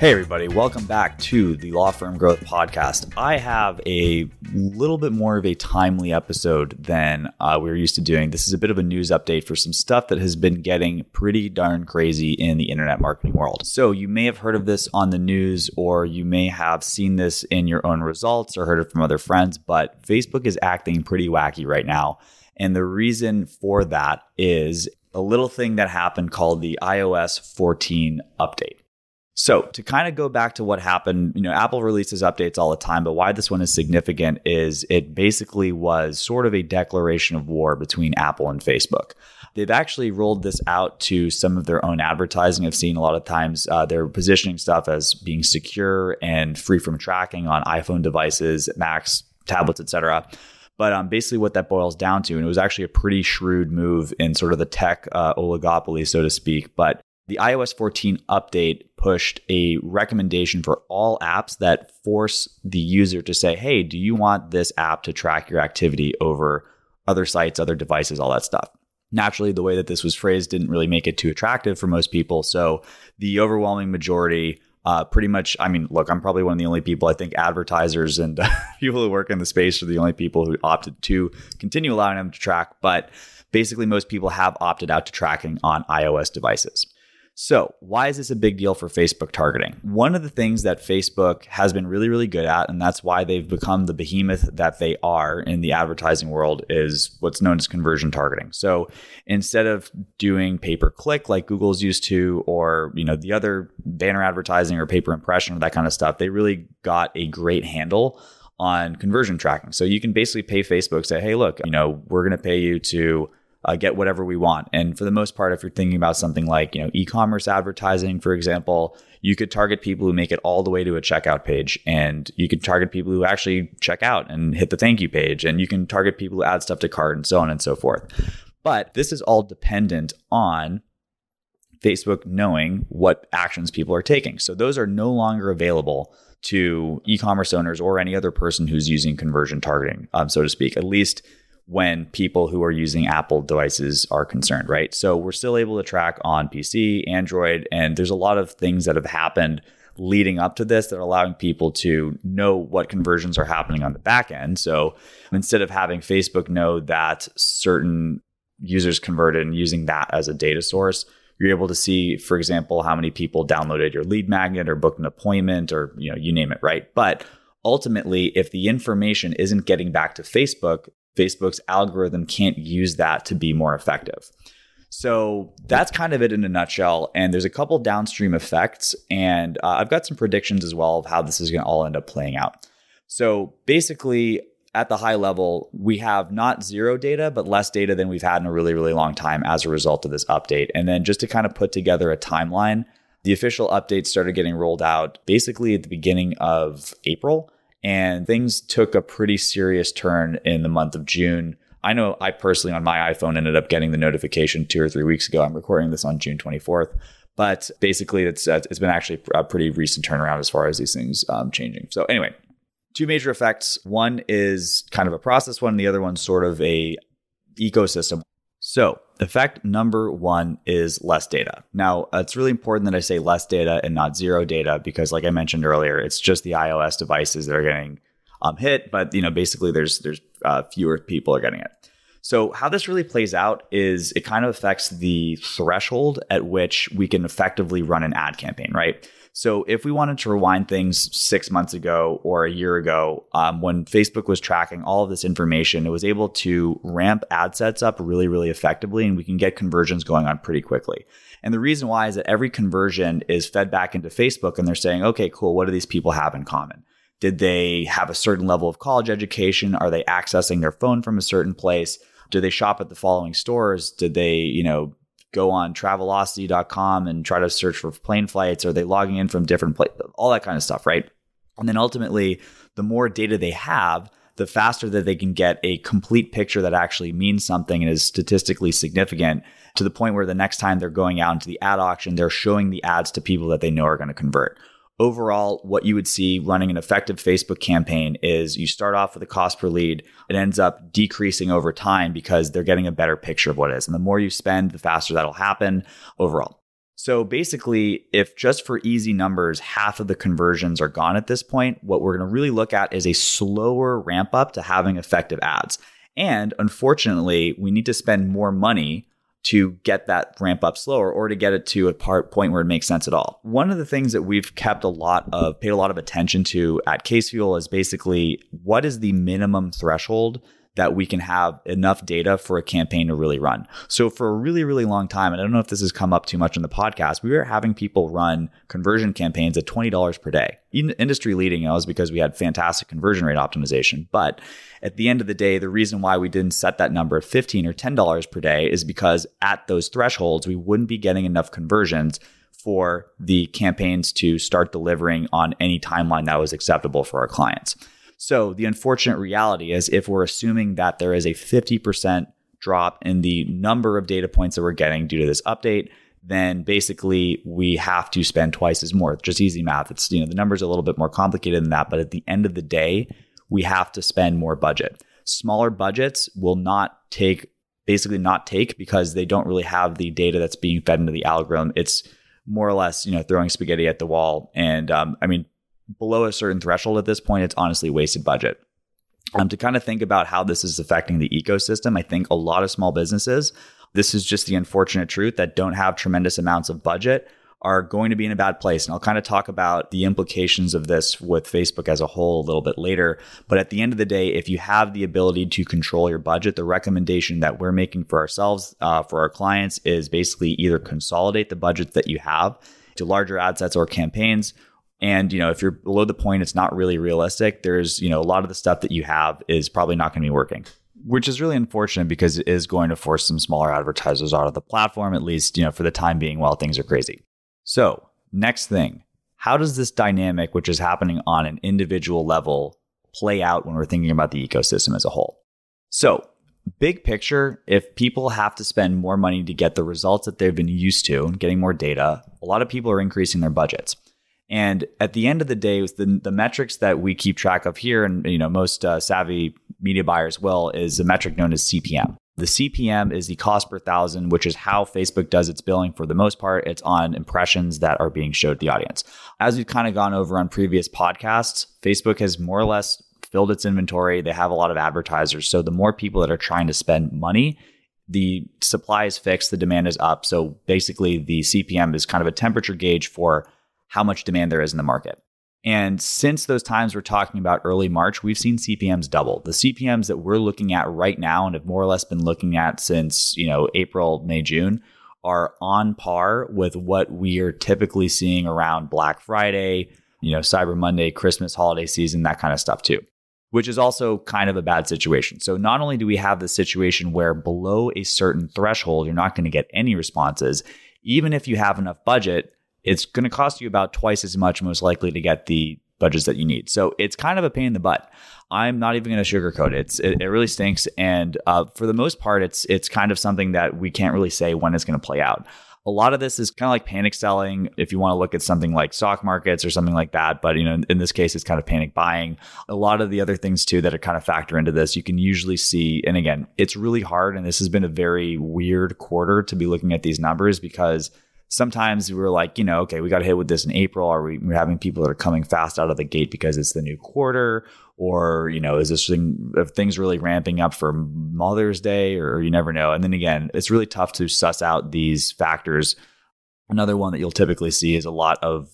Hey, everybody, welcome back to the Law Firm Growth Podcast. I have a little bit more of a timely episode than uh, we are used to doing. This is a bit of a news update for some stuff that has been getting pretty darn crazy in the internet marketing world. So, you may have heard of this on the news, or you may have seen this in your own results or heard it from other friends, but Facebook is acting pretty wacky right now. And the reason for that is a little thing that happened called the iOS 14 update. So, to kind of go back to what happened, you know, Apple releases updates all the time, but why this one is significant is it basically was sort of a declaration of war between Apple and Facebook. They've actually rolled this out to some of their own advertising. I've seen a lot of times uh, they're positioning stuff as being secure and free from tracking on iPhone devices, Macs, tablets, etc. But um, basically, what that boils down to, and it was actually a pretty shrewd move in sort of the tech uh, oligopoly, so to speak. But the iOS 14 update pushed a recommendation for all apps that force the user to say, hey, do you want this app to track your activity over other sites, other devices, all that stuff? Naturally, the way that this was phrased didn't really make it too attractive for most people. So the overwhelming majority uh, pretty much, I mean, look, I'm probably one of the only people, I think advertisers and people who work in the space are the only people who opted to continue allowing them to track. But basically, most people have opted out to tracking on iOS devices. So, why is this a big deal for Facebook targeting? One of the things that Facebook has been really, really good at, and that's why they've become the behemoth that they are in the advertising world, is what's known as conversion targeting. So, instead of doing pay per click like Google's used to, or you know the other banner advertising or pay per impression or that kind of stuff, they really got a great handle on conversion tracking. So you can basically pay Facebook, say, hey, look, you know, we're going to pay you to uh, get whatever we want. And for the most part, if you're thinking about something like you know e-commerce advertising, for example, you could target people who make it all the way to a checkout page, and you could target people who actually check out and hit the thank you page, and you can target people who add stuff to cart and so on and so forth. But this is all dependent on Facebook knowing what actions people are taking. So those are no longer available to e-commerce owners or any other person who's using conversion targeting, um, so to speak. At least when people who are using Apple devices are concerned, right? So we're still able to track on PC, Android, and there's a lot of things that have happened leading up to this that are allowing people to know what conversions are happening on the back end. So instead of having Facebook know that certain users converted and using that as a data source, you're able to see, for example, how many people downloaded your lead magnet or booked an appointment or you know, you name it, right? But ultimately, if the information isn't getting back to Facebook, Facebook's algorithm can't use that to be more effective. So that's kind of it in a nutshell. And there's a couple downstream effects. And uh, I've got some predictions as well of how this is going to all end up playing out. So basically, at the high level, we have not zero data, but less data than we've had in a really, really long time as a result of this update. And then just to kind of put together a timeline, the official update started getting rolled out basically at the beginning of April. And things took a pretty serious turn in the month of June. I know I personally on my iPhone ended up getting the notification two or three weeks ago. I'm recording this on June 24th. But basically, it's, uh, it's been actually a pretty recent turnaround as far as these things um, changing. So, anyway, two major effects. One is kind of a process one, the other one's sort of a ecosystem. So, effect number one is less data. Now, it's really important that I say less data and not zero data because, like I mentioned earlier, it's just the iOS devices that are getting um, hit. But you know, basically, there's there's uh, fewer people are getting it. So, how this really plays out is it kind of affects the threshold at which we can effectively run an ad campaign, right? So if we wanted to rewind things six months ago or a year ago, um, when Facebook was tracking all of this information, it was able to ramp ad sets up really, really effectively, and we can get conversions going on pretty quickly. And the reason why is that every conversion is fed back into Facebook, and they're saying, okay, cool, what do these people have in common? Did they have a certain level of college education? Are they accessing their phone from a certain place? Do they shop at the following stores? Did they, you know, go on travelocity.com and try to search for plane flights? Are they logging in from different places? All that kind of stuff, right? And then ultimately, the more data they have, the faster that they can get a complete picture that actually means something and is statistically significant to the point where the next time they're going out into the ad auction, they're showing the ads to people that they know are going to convert. Overall, what you would see running an effective Facebook campaign is you start off with a cost per lead. It ends up decreasing over time because they're getting a better picture of what it is. And the more you spend, the faster that'll happen overall. So basically, if just for easy numbers, half of the conversions are gone at this point, what we're going to really look at is a slower ramp up to having effective ads. And unfortunately, we need to spend more money to get that ramp up slower or to get it to a part point where it makes sense at all. One of the things that we've kept a lot of paid a lot of attention to at Case Fuel is basically what is the minimum threshold that we can have enough data for a campaign to really run. So for a really, really long time, and I don't know if this has come up too much in the podcast, we were having people run conversion campaigns at $20 per day. Industry leading, know, is because we had fantastic conversion rate optimization. But at the end of the day, the reason why we didn't set that number at 15 or $10 per day is because at those thresholds, we wouldn't be getting enough conversions for the campaigns to start delivering on any timeline that was acceptable for our clients. So the unfortunate reality is if we're assuming that there is a 50% drop in the number of data points that we're getting due to this update, then basically we have to spend twice as more. It's just easy math. It's, you know, the numbers a little bit more complicated than that, but at the end of the day, we have to spend more budget. Smaller budgets will not take basically not take because they don't really have the data that's being fed into the algorithm. It's more or less, you know, throwing spaghetti at the wall. And um, I mean, below a certain threshold at this point, it's honestly wasted budget. Um, to kind of think about how this is affecting the ecosystem, I think a lot of small businesses, this is just the unfortunate truth that don't have tremendous amounts of budget are going to be in a bad place. And I'll kind of talk about the implications of this with Facebook as a whole a little bit later. But at the end of the day, if you have the ability to control your budget, the recommendation that we're making for ourselves, uh, for our clients, is basically either consolidate the budgets that you have to larger ad sets or campaigns and, you know, if you're below the point, it's not really realistic. There's, you know, a lot of the stuff that you have is probably not going to be working, which is really unfortunate because it is going to force some smaller advertisers out of the platform, at least, you know, for the time being while things are crazy. So, next thing, how does this dynamic, which is happening on an individual level, play out when we're thinking about the ecosystem as a whole? So, big picture, if people have to spend more money to get the results that they've been used to and getting more data, a lot of people are increasing their budgets. And at the end of the day, the, the metrics that we keep track of here, and you know most uh, savvy media buyers will, is a metric known as CPM. The CPM is the cost per thousand, which is how Facebook does its billing for the most part. It's on impressions that are being showed the audience. As we've kind of gone over on previous podcasts, Facebook has more or less filled its inventory. They have a lot of advertisers. So the more people that are trying to spend money, the supply is fixed, the demand is up. So basically, the CPM is kind of a temperature gauge for how much demand there is in the market. And since those times we're talking about early March, we've seen CPMs double. The CPMs that we're looking at right now and have more or less been looking at since, you know, April, May, June are on par with what we are typically seeing around Black Friday, you know, Cyber Monday, Christmas holiday season, that kind of stuff too. Which is also kind of a bad situation. So, not only do we have the situation where below a certain threshold, you're not going to get any responses, even if you have enough budget, it's going to cost you about twice as much, most likely, to get the budgets that you need. So it's kind of a pain in the butt. I'm not even going to sugarcoat it. It's, it. It really stinks, and uh, for the most part, it's it's kind of something that we can't really say when it's going to play out. A lot of this is kind of like panic selling. If you want to look at something like stock markets or something like that, but you know, in this case, it's kind of panic buying. A lot of the other things too that are kind of factor into this, you can usually see. And again, it's really hard, and this has been a very weird quarter to be looking at these numbers because sometimes we are like, you know, okay, we got hit with this in April. Are we we're having people that are coming fast out of the gate because it's the new quarter? Or, you know, is this thing if things really ramping up for Mother's Day? Or you never know. And then again, it's really tough to suss out these factors. Another one that you'll typically see is a lot of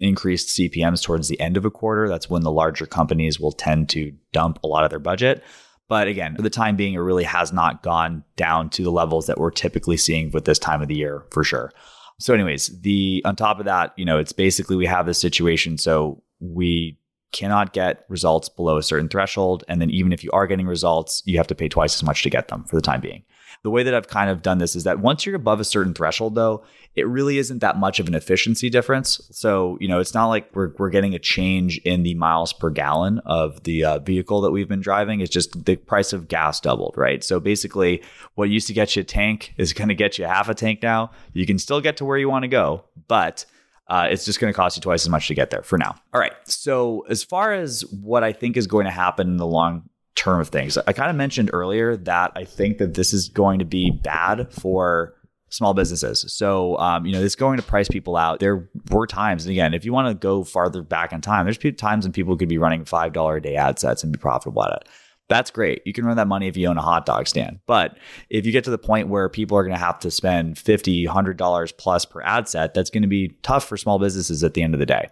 increased CPMs towards the end of a quarter. That's when the larger companies will tend to dump a lot of their budget. But again, for the time being, it really has not gone down to the levels that we're typically seeing with this time of the year for sure. So, anyways, the on top of that, you know, it's basically we have this situation. So we cannot get results below a certain threshold. And then even if you are getting results, you have to pay twice as much to get them for the time being. The way that I've kind of done this is that once you're above a certain threshold, though, it really isn't that much of an efficiency difference. So, you know, it's not like we're, we're getting a change in the miles per gallon of the uh, vehicle that we've been driving. It's just the price of gas doubled, right? So basically, what used to get you a tank is going to get you half a tank now. You can still get to where you want to go, but uh, it's just going to cost you twice as much to get there for now. All right. So, as far as what I think is going to happen in the long term of things, I kind of mentioned earlier that I think that this is going to be bad for small businesses. So, um, you know, it's going to price people out. There were times, and again, if you want to go farther back in time, there's times when people could be running $5 a day ad sets and be profitable at it. That's great. You can run that money if you own a hot dog stand. But if you get to the point where people are going to have to spend $50, $100 plus per ad set, that's going to be tough for small businesses at the end of the day.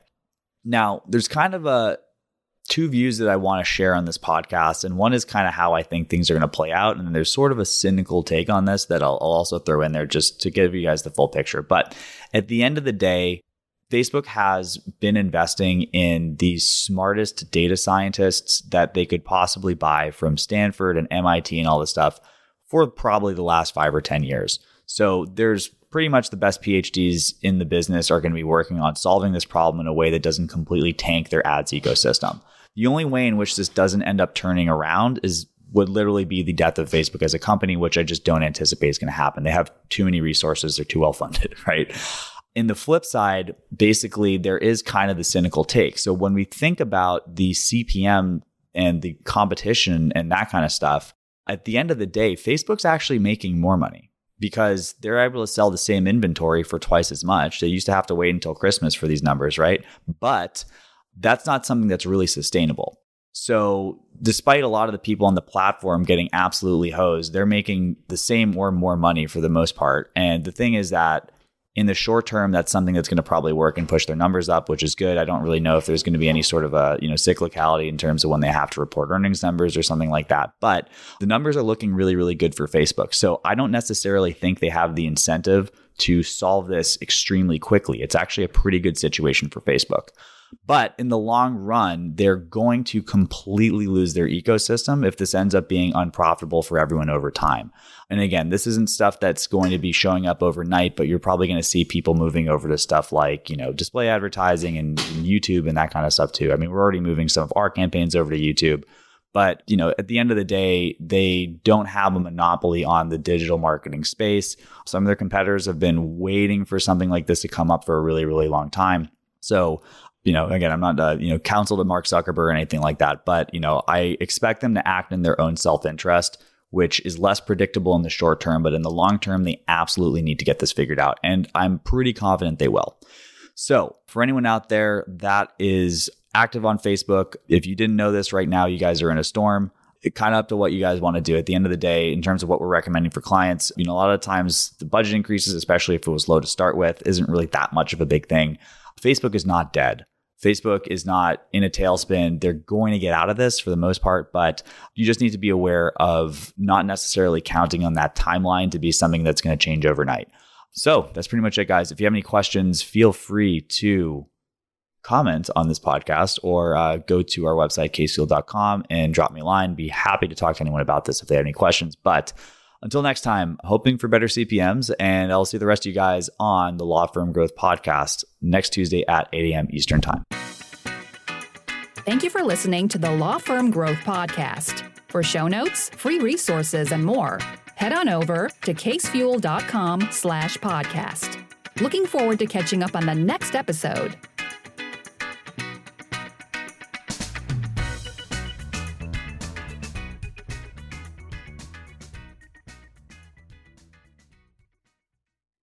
Now, there's kind of a two views that I want to share on this podcast. And one is kind of how I think things are going to play out. And there's sort of a cynical take on this that I'll, I'll also throw in there just to give you guys the full picture. But at the end of the day, Facebook has been investing in the smartest data scientists that they could possibly buy from Stanford and MIT and all this stuff for probably the last five or 10 years. So there's pretty much the best PhDs in the business are going to be working on solving this problem in a way that doesn't completely tank their ads ecosystem. The only way in which this doesn't end up turning around is would literally be the death of Facebook as a company, which I just don't anticipate is going to happen. They have too many resources, they're too well funded, right? In the flip side, basically, there is kind of the cynical take. So when we think about the CPM and the competition and that kind of stuff, at the end of the day, Facebook's actually making more money because they're able to sell the same inventory for twice as much. They used to have to wait until Christmas for these numbers, right? But that's not something that's really sustainable. So, despite a lot of the people on the platform getting absolutely hosed, they're making the same or more money for the most part. And the thing is that in the short term, that's something that's going to probably work and push their numbers up, which is good. I don't really know if there's going to be any sort of a you know cyclicality in terms of when they have to report earnings numbers or something like that. But the numbers are looking really, really good for Facebook. So I don't necessarily think they have the incentive to solve this extremely quickly. It's actually a pretty good situation for Facebook. But in the long run, they're going to completely lose their ecosystem if this ends up being unprofitable for everyone over time. And again, this isn't stuff that's going to be showing up overnight, but you're probably going to see people moving over to stuff like, you know, display advertising and, and YouTube and that kind of stuff too. I mean, we're already moving some of our campaigns over to YouTube. But you know, at the end of the day, they don't have a monopoly on the digital marketing space. Some of their competitors have been waiting for something like this to come up for a really, really long time. So you know, again, I'm not, uh, you know, counsel to Mark Zuckerberg or anything like that, but, you know, I expect them to act in their own self interest, which is less predictable in the short term, but in the long term, they absolutely need to get this figured out. And I'm pretty confident they will. So, for anyone out there that is active on Facebook, if you didn't know this right now, you guys are in a storm. It kind of up to what you guys want to do. At the end of the day, in terms of what we're recommending for clients, you know, a lot of times the budget increases, especially if it was low to start with, isn't really that much of a big thing. Facebook is not dead. Facebook is not in a tailspin. They're going to get out of this for the most part, but you just need to be aware of not necessarily counting on that timeline to be something that's going to change overnight. So that's pretty much it, guys. If you have any questions, feel free to comment on this podcast or uh, go to our website, casefuel.com, and drop me a line. Be happy to talk to anyone about this if they have any questions. But until next time, hoping for better CPMs, and I'll see the rest of you guys on the Law Firm Growth Podcast next Tuesday at 8 a.m. Eastern Time. Thank you for listening to the Law Firm Growth Podcast. For show notes, free resources, and more, head on over to casefuel.com slash podcast. Looking forward to catching up on the next episode.